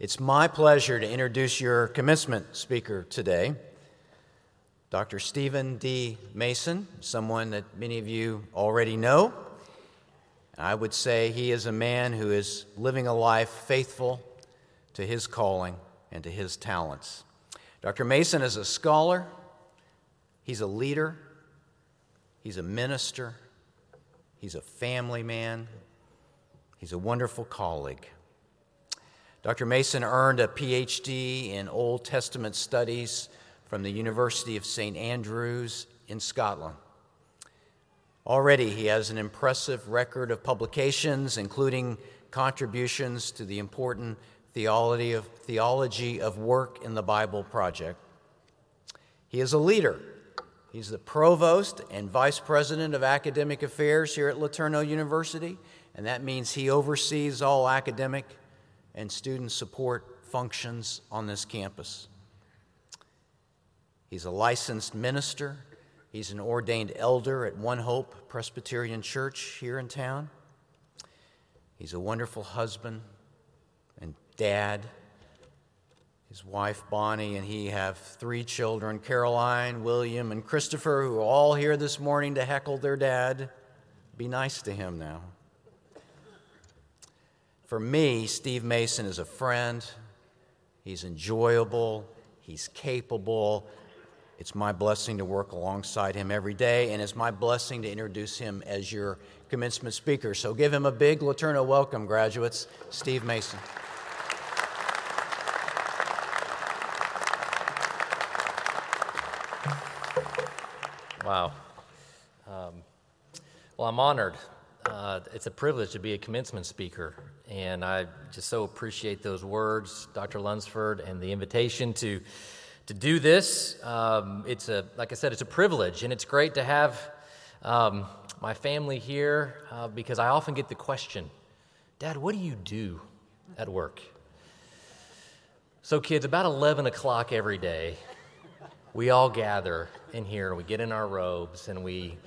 It's my pleasure to introduce your commencement speaker today, Dr. Steven D. Mason, someone that many of you already know. I would say he is a man who is living a life faithful to his calling and to his talents. Dr. Mason is a scholar, he's a leader, he's a minister, he's a family man, he's a wonderful colleague. Dr. Mason earned a PhD in Old Testament studies from the University of St. Andrews in Scotland. Already, he has an impressive record of publications, including contributions to the important Theology of, Theology of Work in the Bible project. He is a leader. He's the provost and vice president of academic affairs here at LeTourneau University, and that means he oversees all academic and student support functions on this campus. He's a licensed minister. He's an ordained elder at One Hope Presbyterian Church here in town. He's a wonderful husband and dad. His wife Bonnie and he have three children Caroline, William, and Christopher, who are all here this morning to heckle their dad. Be nice to him now. For me, Steve Mason is a friend. He's enjoyable, he's capable. It's my blessing to work alongside him every day, and it's my blessing to introduce him as your commencement speaker. So give him a big LeTourneau welcome, graduates. Steve Mason. Wow. Um, well, I'm honored. Uh, it's a privilege to be a commencement speaker, and I just so appreciate those words, Dr. Lunsford, and the invitation to to do this. Um, it's a like I said, it's a privilege, and it's great to have um, my family here uh, because I often get the question, Dad, what do you do at work? So, kids, about 11 o'clock every day, we all gather in here, we get in our robes, and we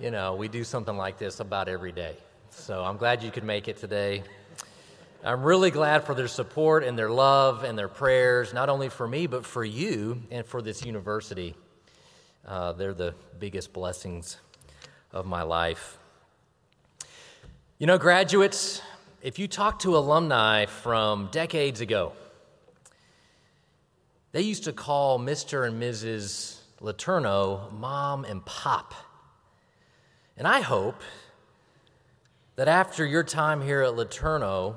you know, we do something like this about every day. So I'm glad you could make it today. I'm really glad for their support and their love and their prayers, not only for me, but for you and for this university. Uh, they're the biggest blessings of my life. You know, graduates, if you talk to alumni from decades ago, they used to call Mr. and Mrs. LeTourneau mom and pop. And I hope that after your time here at LeTourneau,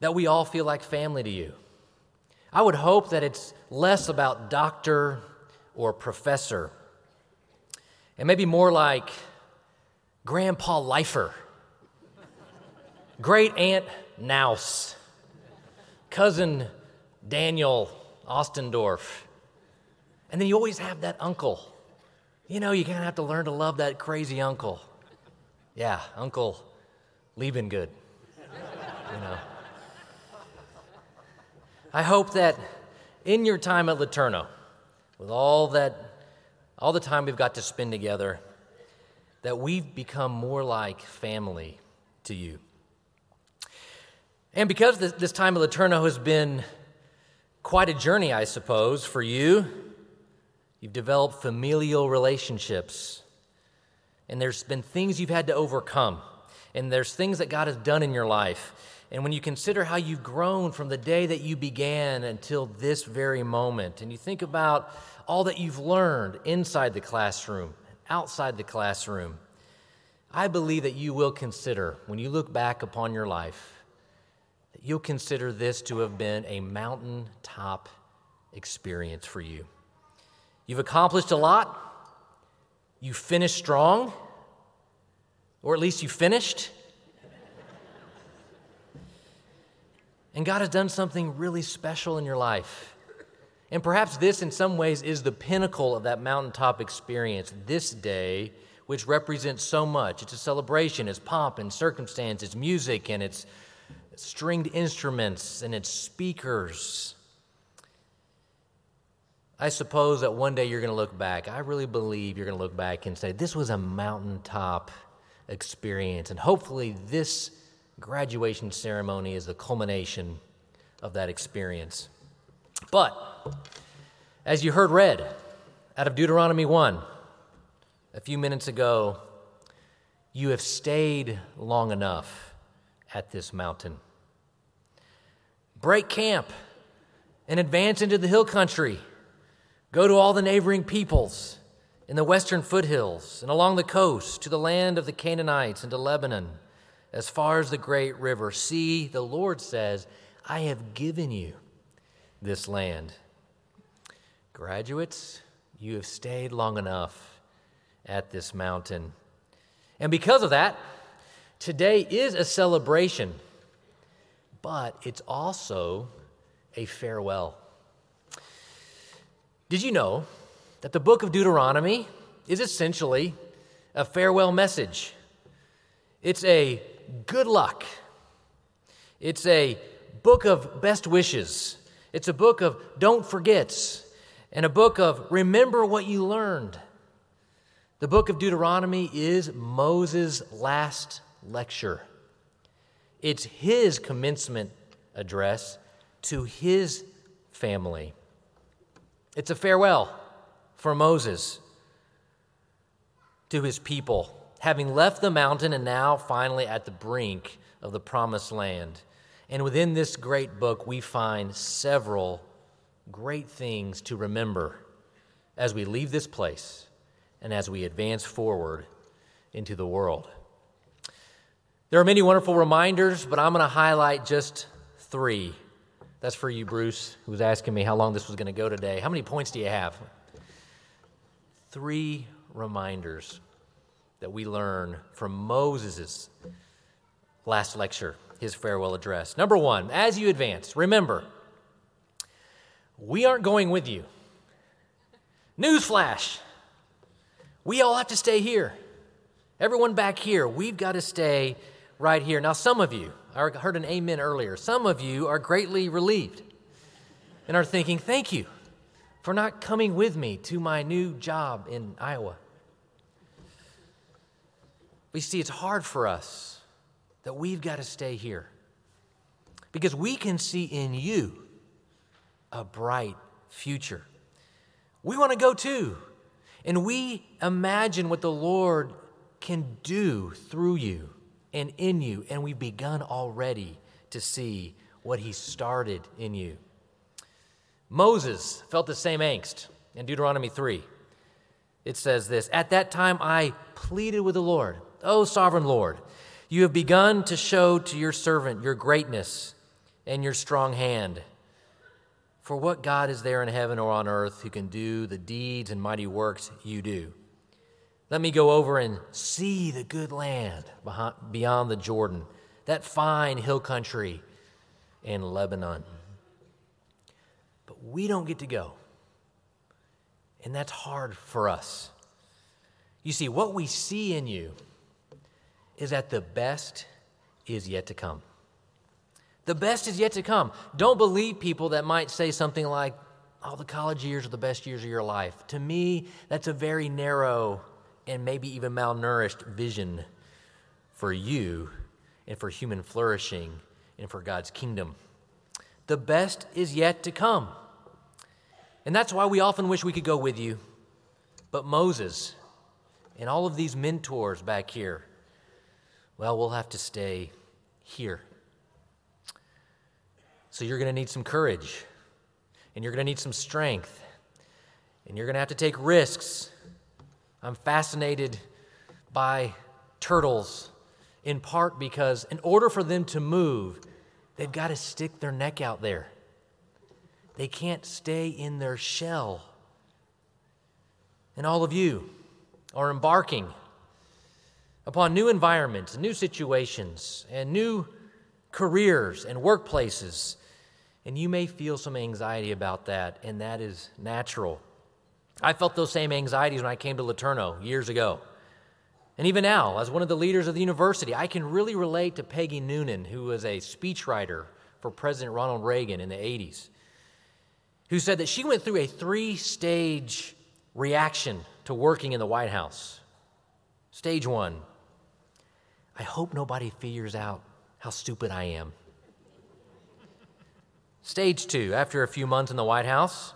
that we all feel like family to you. I would hope that it's less about doctor or professor, and maybe more like Grandpa Lifer, Great Aunt Naus, Cousin Daniel Ostendorf. And then you always have that uncle you know, you kind of have to learn to love that crazy uncle. Yeah, Uncle Leaving Good. You know. I hope that in your time at LeTourneau, with all that, all the time we've got to spend together, that we've become more like family to you. And because this, this time at LeTourneau has been quite a journey, I suppose, for you You've developed familial relationships. And there's been things you've had to overcome. And there's things that God has done in your life. And when you consider how you've grown from the day that you began until this very moment, and you think about all that you've learned inside the classroom, outside the classroom, I believe that you will consider, when you look back upon your life, that you'll consider this to have been a mountaintop experience for you. You've accomplished a lot. You finished strong, or at least you finished. And God has done something really special in your life. And perhaps this, in some ways, is the pinnacle of that mountaintop experience this day, which represents so much. It's a celebration, it's pomp and circumstance, it's music, and it's stringed instruments, and it's speakers. I suppose that one day you're going to look back. I really believe you're going to look back and say, this was a mountaintop experience. And hopefully, this graduation ceremony is the culmination of that experience. But, as you heard read out of Deuteronomy 1 a few minutes ago, you have stayed long enough at this mountain. Break camp and advance into the hill country. Go to all the neighboring peoples in the western foothills and along the coast to the land of the Canaanites and to Lebanon, as far as the great river. See, the Lord says, I have given you this land. Graduates, you have stayed long enough at this mountain. And because of that, today is a celebration, but it's also a farewell. Did you know that the book of Deuteronomy is essentially a farewell message? It's a good luck. It's a book of best wishes. It's a book of don't forgets and a book of remember what you learned. The book of Deuteronomy is Moses' last lecture. It's his commencement address to his family. It's a farewell for Moses to his people, having left the mountain and now finally at the brink of the promised land. And within this great book, we find several great things to remember as we leave this place and as we advance forward into the world. There are many wonderful reminders, but I'm going to highlight just three that's for you, Bruce, who was asking me how long this was going to go today. How many points do you have? Three reminders that we learn from Moses' last lecture, his farewell address. Number one, as you advance, remember, we aren't going with you. Newsflash, we all have to stay here. Everyone back here, we've got to stay right here. Now, some of you, I heard an amen earlier. Some of you are greatly relieved and are thinking, thank you for not coming with me to my new job in Iowa. We see, it's hard for us that we've got to stay here because we can see in you a bright future. We want to go too. And we imagine what the Lord can do through you and in you, and we've begun already to see what he started in you. Moses felt the same angst in Deuteronomy 3. It says this At that time I pleaded with the Lord, O sovereign Lord, you have begun to show to your servant your greatness and your strong hand. For what God is there in heaven or on earth who can do the deeds and mighty works you do? Let me go over and see the good land beyond the Jordan, that fine hill country in Lebanon. But we don't get to go. And that's hard for us. You see, what we see in you is that the best is yet to come. The best is yet to come. Don't believe people that might say something like, oh, the college years are the best years of your life. To me, that's a very narrow and maybe even malnourished vision for you and for human flourishing and for God's kingdom. The best is yet to come. And that's why we often wish we could go with you. But Moses and all of these mentors back here, well, we'll have to stay here. So you're going to need some courage, and you're going to need some strength, and you're going to have to take risks I'm fascinated by turtles in part because, in order for them to move, they've got to stick their neck out there. They can't stay in their shell. And all of you are embarking upon new environments, new situations, and new careers and workplaces. And you may feel some anxiety about that, and that is natural. I felt those same anxieties when I came to LeTourneau years ago. And even now, as one of the leaders of the university, I can really relate to Peggy Noonan, who was a speechwriter for President Ronald Reagan in the 80s, who said that she went through a three stage reaction to working in the White House. Stage one I hope nobody figures out how stupid I am. Stage two, after a few months in the White House,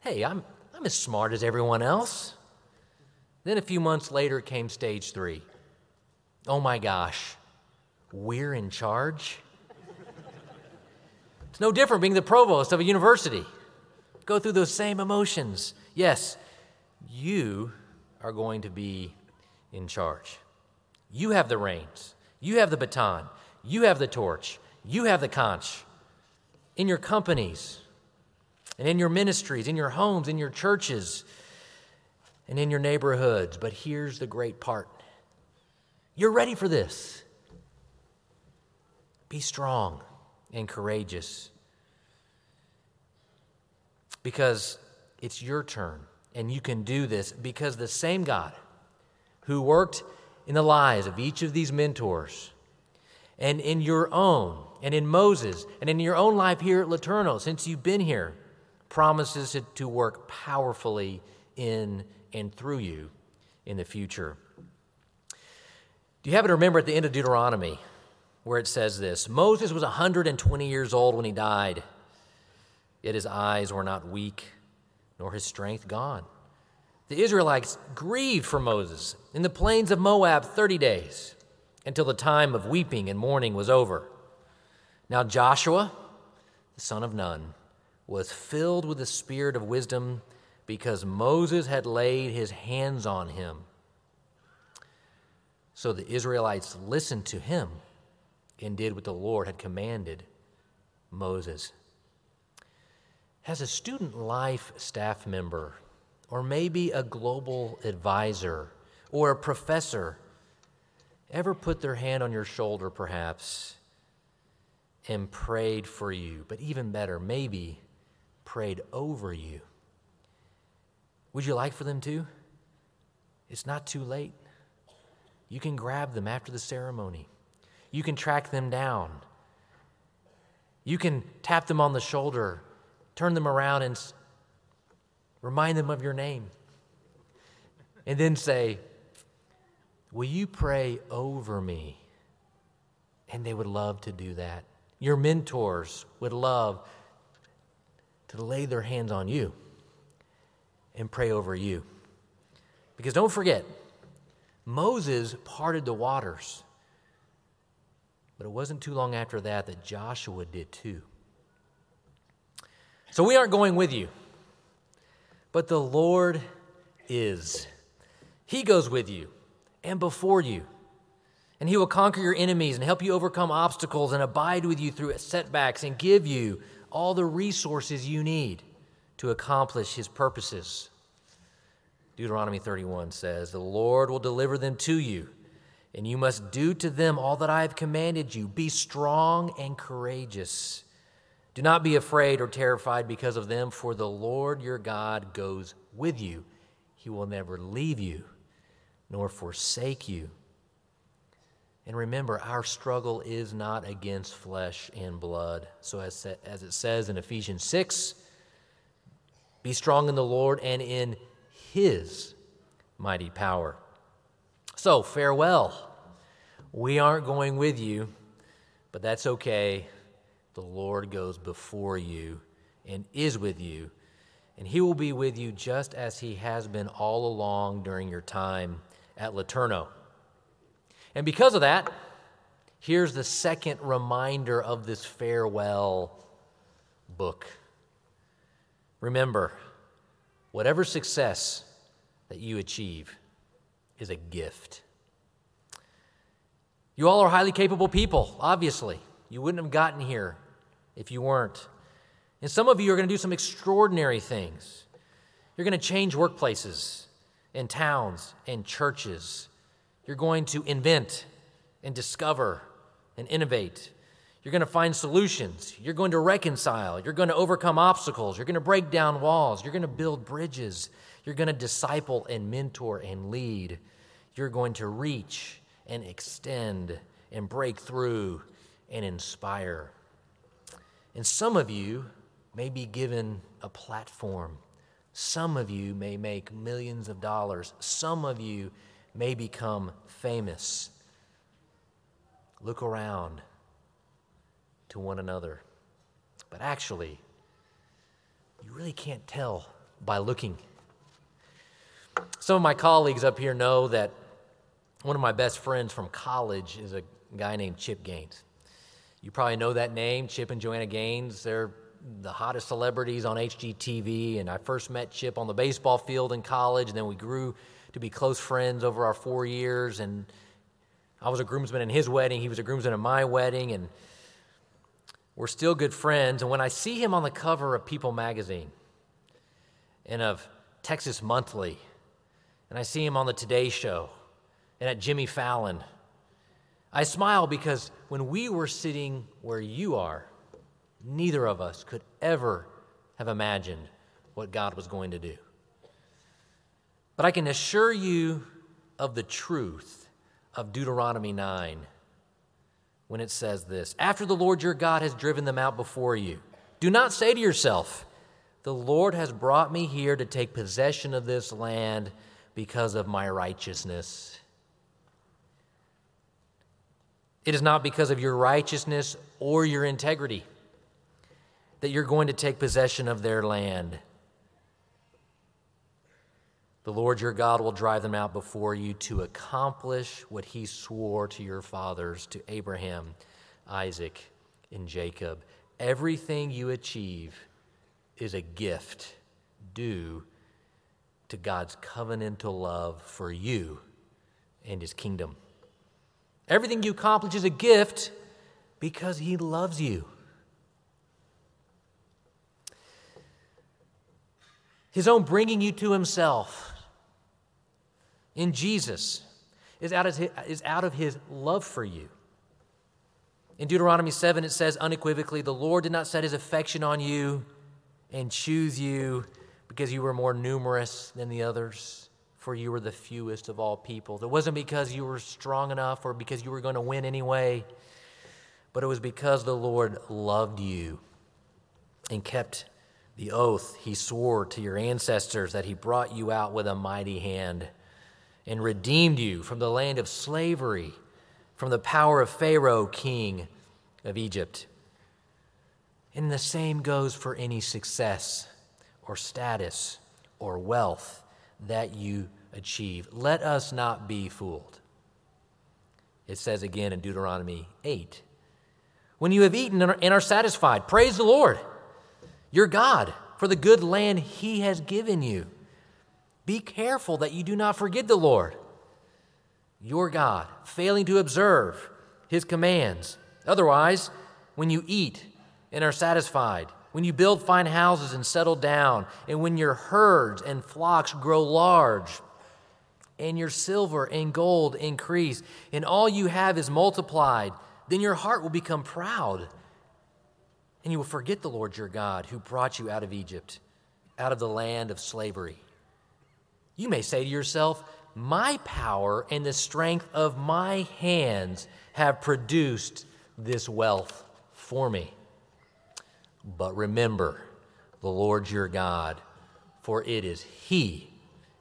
hey, I'm, I'm as smart as everyone else. Then a few months later came stage three. Oh my gosh, we're in charge? it's no different being the provost of a university. Go through those same emotions. Yes, you are going to be in charge. You have the reins, you have the baton, you have the torch, you have the conch in your companies and in your ministries, in your homes, in your churches, and in your neighborhoods. But here's the great part you're ready for this. Be strong and courageous because it's your turn and you can do this because the same God who worked in the lives of each of these mentors and in your own and in Moses and in your own life here at LeTourneau since you've been here promises to work powerfully in and through you in the future. Do you happen to remember at the end of Deuteronomy where it says this Moses was 120 years old when he died, yet his eyes were not weak, nor his strength gone. The Israelites grieved for Moses in the plains of Moab 30 days until the time of weeping and mourning was over. Now Joshua, the son of Nun, was filled with the spirit of wisdom because Moses had laid his hands on him. So the Israelites listened to him and did what the Lord had commanded Moses. As a student life staff member, or maybe a global advisor or a professor, ever put their hand on your shoulder, perhaps, and prayed for you, but even better, maybe prayed over you? Would you like for them to? It's not too late. You can grab them after the ceremony. You can track them down. You can tap them on the shoulder, turn them around, and remind them of your name. And then say, Will you pray over me? And they would love to do that. Your mentors would love to lay their hands on you and pray over you. Because don't forget, Moses parted the waters. But it wasn't too long after that that Joshua did too. So we aren't going with you, but the Lord is. He goes with you and before you. And he will conquer your enemies and help you overcome obstacles and abide with you through setbacks and give you all the resources you need to accomplish his purposes. Deuteronomy 31 says, The Lord will deliver them to you and you must do to them all that I have commanded you. Be strong and courageous. Do not be afraid or terrified because of them, for the Lord your God goes with you. He will never leave you nor forsake you. And remember, our struggle is not against flesh and blood. So, as, as it says in Ephesians 6, be strong in the Lord and in his mighty power. So, farewell. We aren't going with you, but that's okay. The Lord goes before you and is with you, and He will be with you just as He has been all along during your time at LeTourneau. And because of that, here's the second reminder of this farewell book. Remember, whatever success that you achieve, is a gift. You all are highly capable people, obviously. You wouldn't have gotten here if you weren't. And some of you are going to do some extraordinary things. You're going to change workplaces and towns and churches. You're going to invent and discover and innovate. You're going to find solutions. You're going to reconcile. You're going to overcome obstacles. You're going to break down walls. You're going to build bridges. You're going to disciple and mentor and lead. You're going to reach and extend and break through and inspire. And some of you may be given a platform. Some of you may make millions of dollars. Some of you may become famous. Look around to one another. But actually, you really can't tell by looking. Some of my colleagues up here know that one of my best friends from college is a guy named Chip Gaines. You probably know that name, Chip and Joanna Gaines. They're the hottest celebrities on HGTV. And I first met Chip on the baseball field in college, and then we grew to be close friends over our four years. And I was a groomsman in his wedding, he was a groomsman in my wedding, and we're still good friends. And when I see him on the cover of People magazine and of Texas Monthly, and I see him on the Today Show and at Jimmy Fallon, I smile because when we were sitting where you are, neither of us could ever have imagined what God was going to do. But I can assure you of the truth of Deuteronomy 9 when it says this After the Lord your God has driven them out before you, do not say to yourself, The Lord has brought me here to take possession of this land because of my righteousness. It is not because of your righteousness or your integrity that you're going to take possession of their land. The Lord your God will drive them out before you to accomplish what he swore to your fathers, to Abraham, Isaac, and Jacob. Everything you achieve is a gift due to God's covenantal love for you and his kingdom. Everything you accomplish is a gift because he loves you. His own bringing you to himself in Jesus is out of his, is out of his love for you. In Deuteronomy 7, it says unequivocally, The Lord did not set his affection on you and choose you because you were more numerous than the others, for you were the fewest of all people. It wasn't because you were strong enough or because you were going to win anyway, but it was because the Lord loved you and kept the oath he swore to your ancestors that he brought you out with a mighty hand and redeemed you from the land of slavery, from the power of Pharaoh, king of Egypt. And the same goes for any success or status or wealth that you achieve. Let us not be fooled. It says again in Deuteronomy 8 When you have eaten and are satisfied, praise the Lord, your God, for the good land he has given you. Be careful that you do not forget the Lord, your God, failing to observe his commands. Otherwise, when you eat and are satisfied, when you build fine houses and settle down, and when your herds and flocks grow large, and your silver and gold increase, and all you have is multiplied, then your heart will become proud, and you will forget the Lord your God who brought you out of Egypt, out of the land of slavery. You may say to yourself, My power and the strength of my hands have produced this wealth for me. But remember the Lord your God, for it is He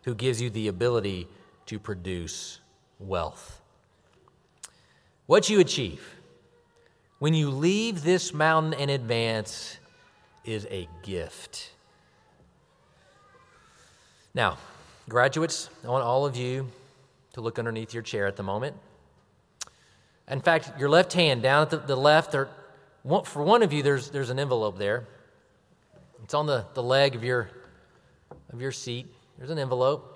who gives you the ability to produce wealth. What you achieve when you leave this mountain in advance is a gift. Now, Graduates, I want all of you to look underneath your chair at the moment. In fact, your left hand down at the, the left, for one of you, there's, there's an envelope there. It's on the, the leg of your, of your seat. There's an envelope.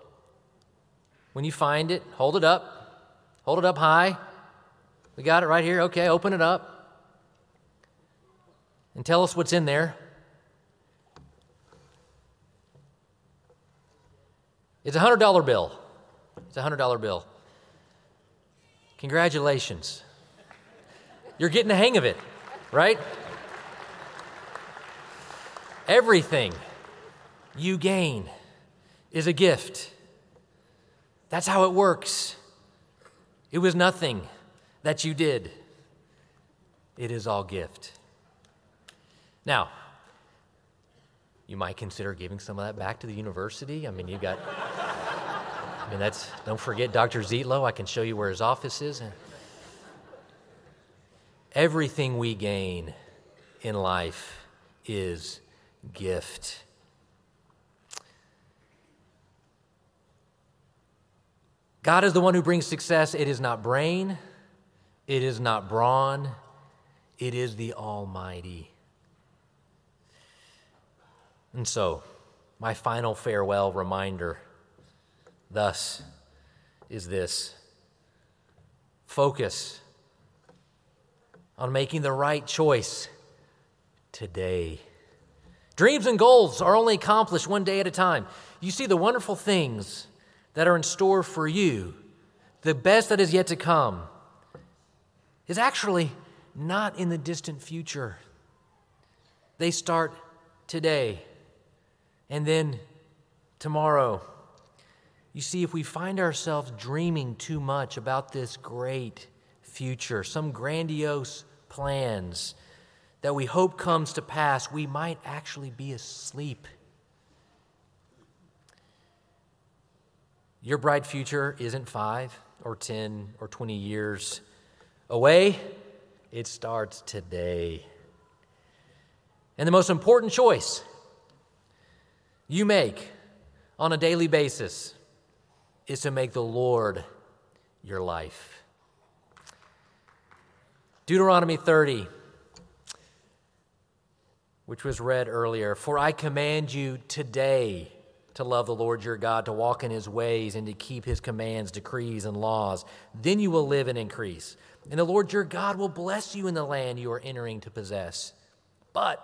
When you find it, hold it up. Hold it up high. We got it right here. Okay, open it up. And tell us what's in there. It's a $100 bill. It's a $100 bill. Congratulations. You're getting the hang of it, right? Everything you gain is a gift. That's how it works. It was nothing that you did, it is all gift. Now, you might consider giving some of that back to the university. I mean, you got, I mean, that's, don't forget Dr. Zietlow. I can show you where his office is. Everything we gain in life is gift. God is the one who brings success. It is not brain, it is not brawn, it is the Almighty. And so, my final farewell reminder thus is this focus on making the right choice today. Dreams and goals are only accomplished one day at a time. You see the wonderful things that are in store for you, the best that is yet to come, is actually not in the distant future. They start today and then tomorrow. You see, if we find ourselves dreaming too much about this great future, some grandiose plans that we hope comes to pass, we might actually be asleep. Your bright future isn't five or 10 or 20 years away, it starts today. And the most important choice you make on a daily basis is to make the Lord your life. Deuteronomy 30, which was read earlier For I command you today to love the Lord your God, to walk in his ways, and to keep his commands, decrees, and laws. Then you will live and increase. And the Lord your God will bless you in the land you are entering to possess. But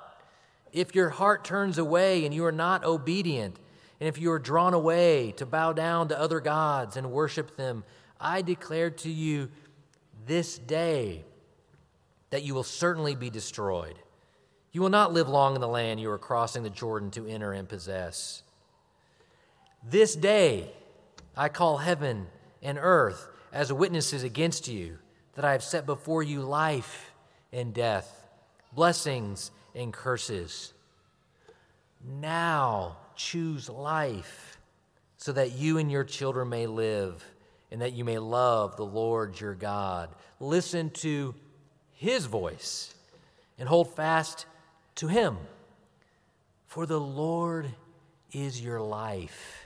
if your heart turns away and you are not obedient, and if you are drawn away to bow down to other gods and worship them, I declare to you this day that you will certainly be destroyed. You will not live long in the land you are crossing the Jordan to enter and possess. This day I call heaven and earth as witnesses against you that I have set before you life and death, blessings and curses. Now choose life so that you and your children may live and that you may love the Lord your God. Listen to his voice and hold fast to him. For the Lord is your life,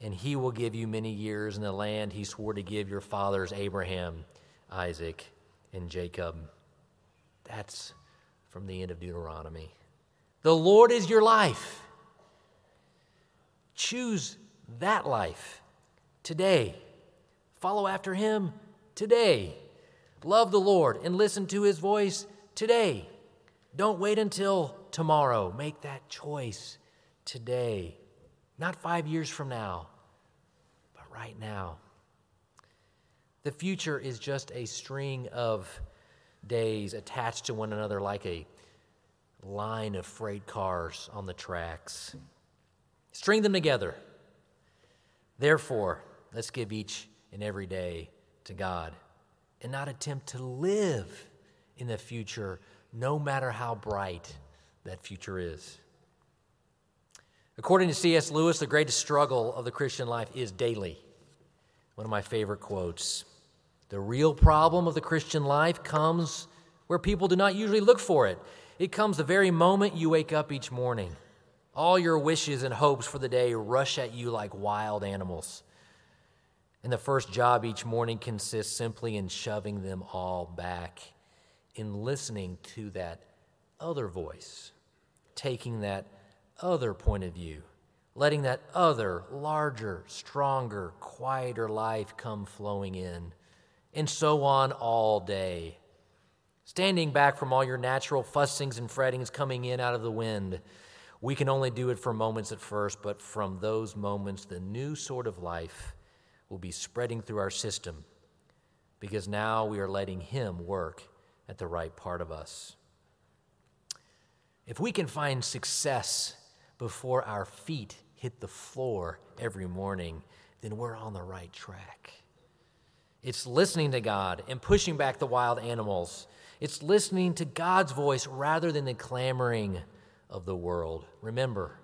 and he will give you many years in the land he swore to give your fathers, Abraham, Isaac, and Jacob. That's from the end of Deuteronomy. The Lord is your life. Choose that life today. Follow after Him today. Love the Lord and listen to His voice today. Don't wait until tomorrow. Make that choice today. Not five years from now, but right now. The future is just a string of days attached to one another like a line of freight cars on the tracks. String them together. Therefore, let's give each and every day to God and not attempt to live in the future, no matter how bright that future is. According to C.S. Lewis, the greatest struggle of the Christian life is daily. One of my favorite quotes. The real problem of the Christian life comes where people do not usually look for it. It comes the very moment you wake up each morning. All your wishes and hopes for the day rush at you like wild animals. And the first job each morning consists simply in shoving them all back, in listening to that other voice, taking that other point of view, letting that other, larger, stronger, quieter life come flowing in and so on all day. Standing back from all your natural fussings and frettings coming in out of the wind. We can only do it for moments at first, but from those moments, the new sort of life will be spreading through our system because now we are letting Him work at the right part of us. If we can find success before our feet hit the floor every morning, then we're on the right track. It's listening to God and pushing back the wild animals. It's listening to God's voice rather than the clamoring of the world. Remember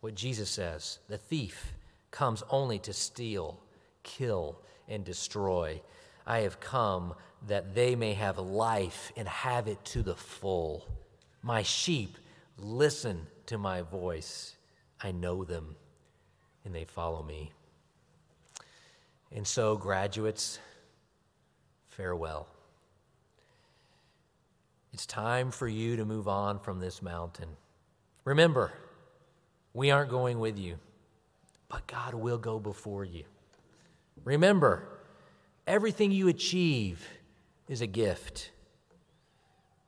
what Jesus says the thief comes only to steal, kill, and destroy. I have come that they may have life and have it to the full. My sheep listen to my voice. I know them, and they follow me. And so, graduates, farewell. It's time for you to move on from this mountain. Remember, we aren't going with you, but God will go before you. Remember, everything you achieve is a gift.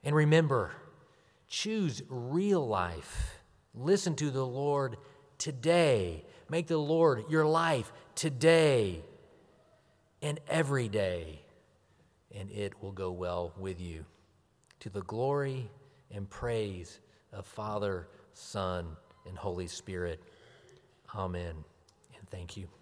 And remember, choose real life. Listen to the Lord today. Make the Lord your life today and every day, and it will go well with you. To the glory and praise of Father, Son, and Holy Spirit. Amen. Thank you.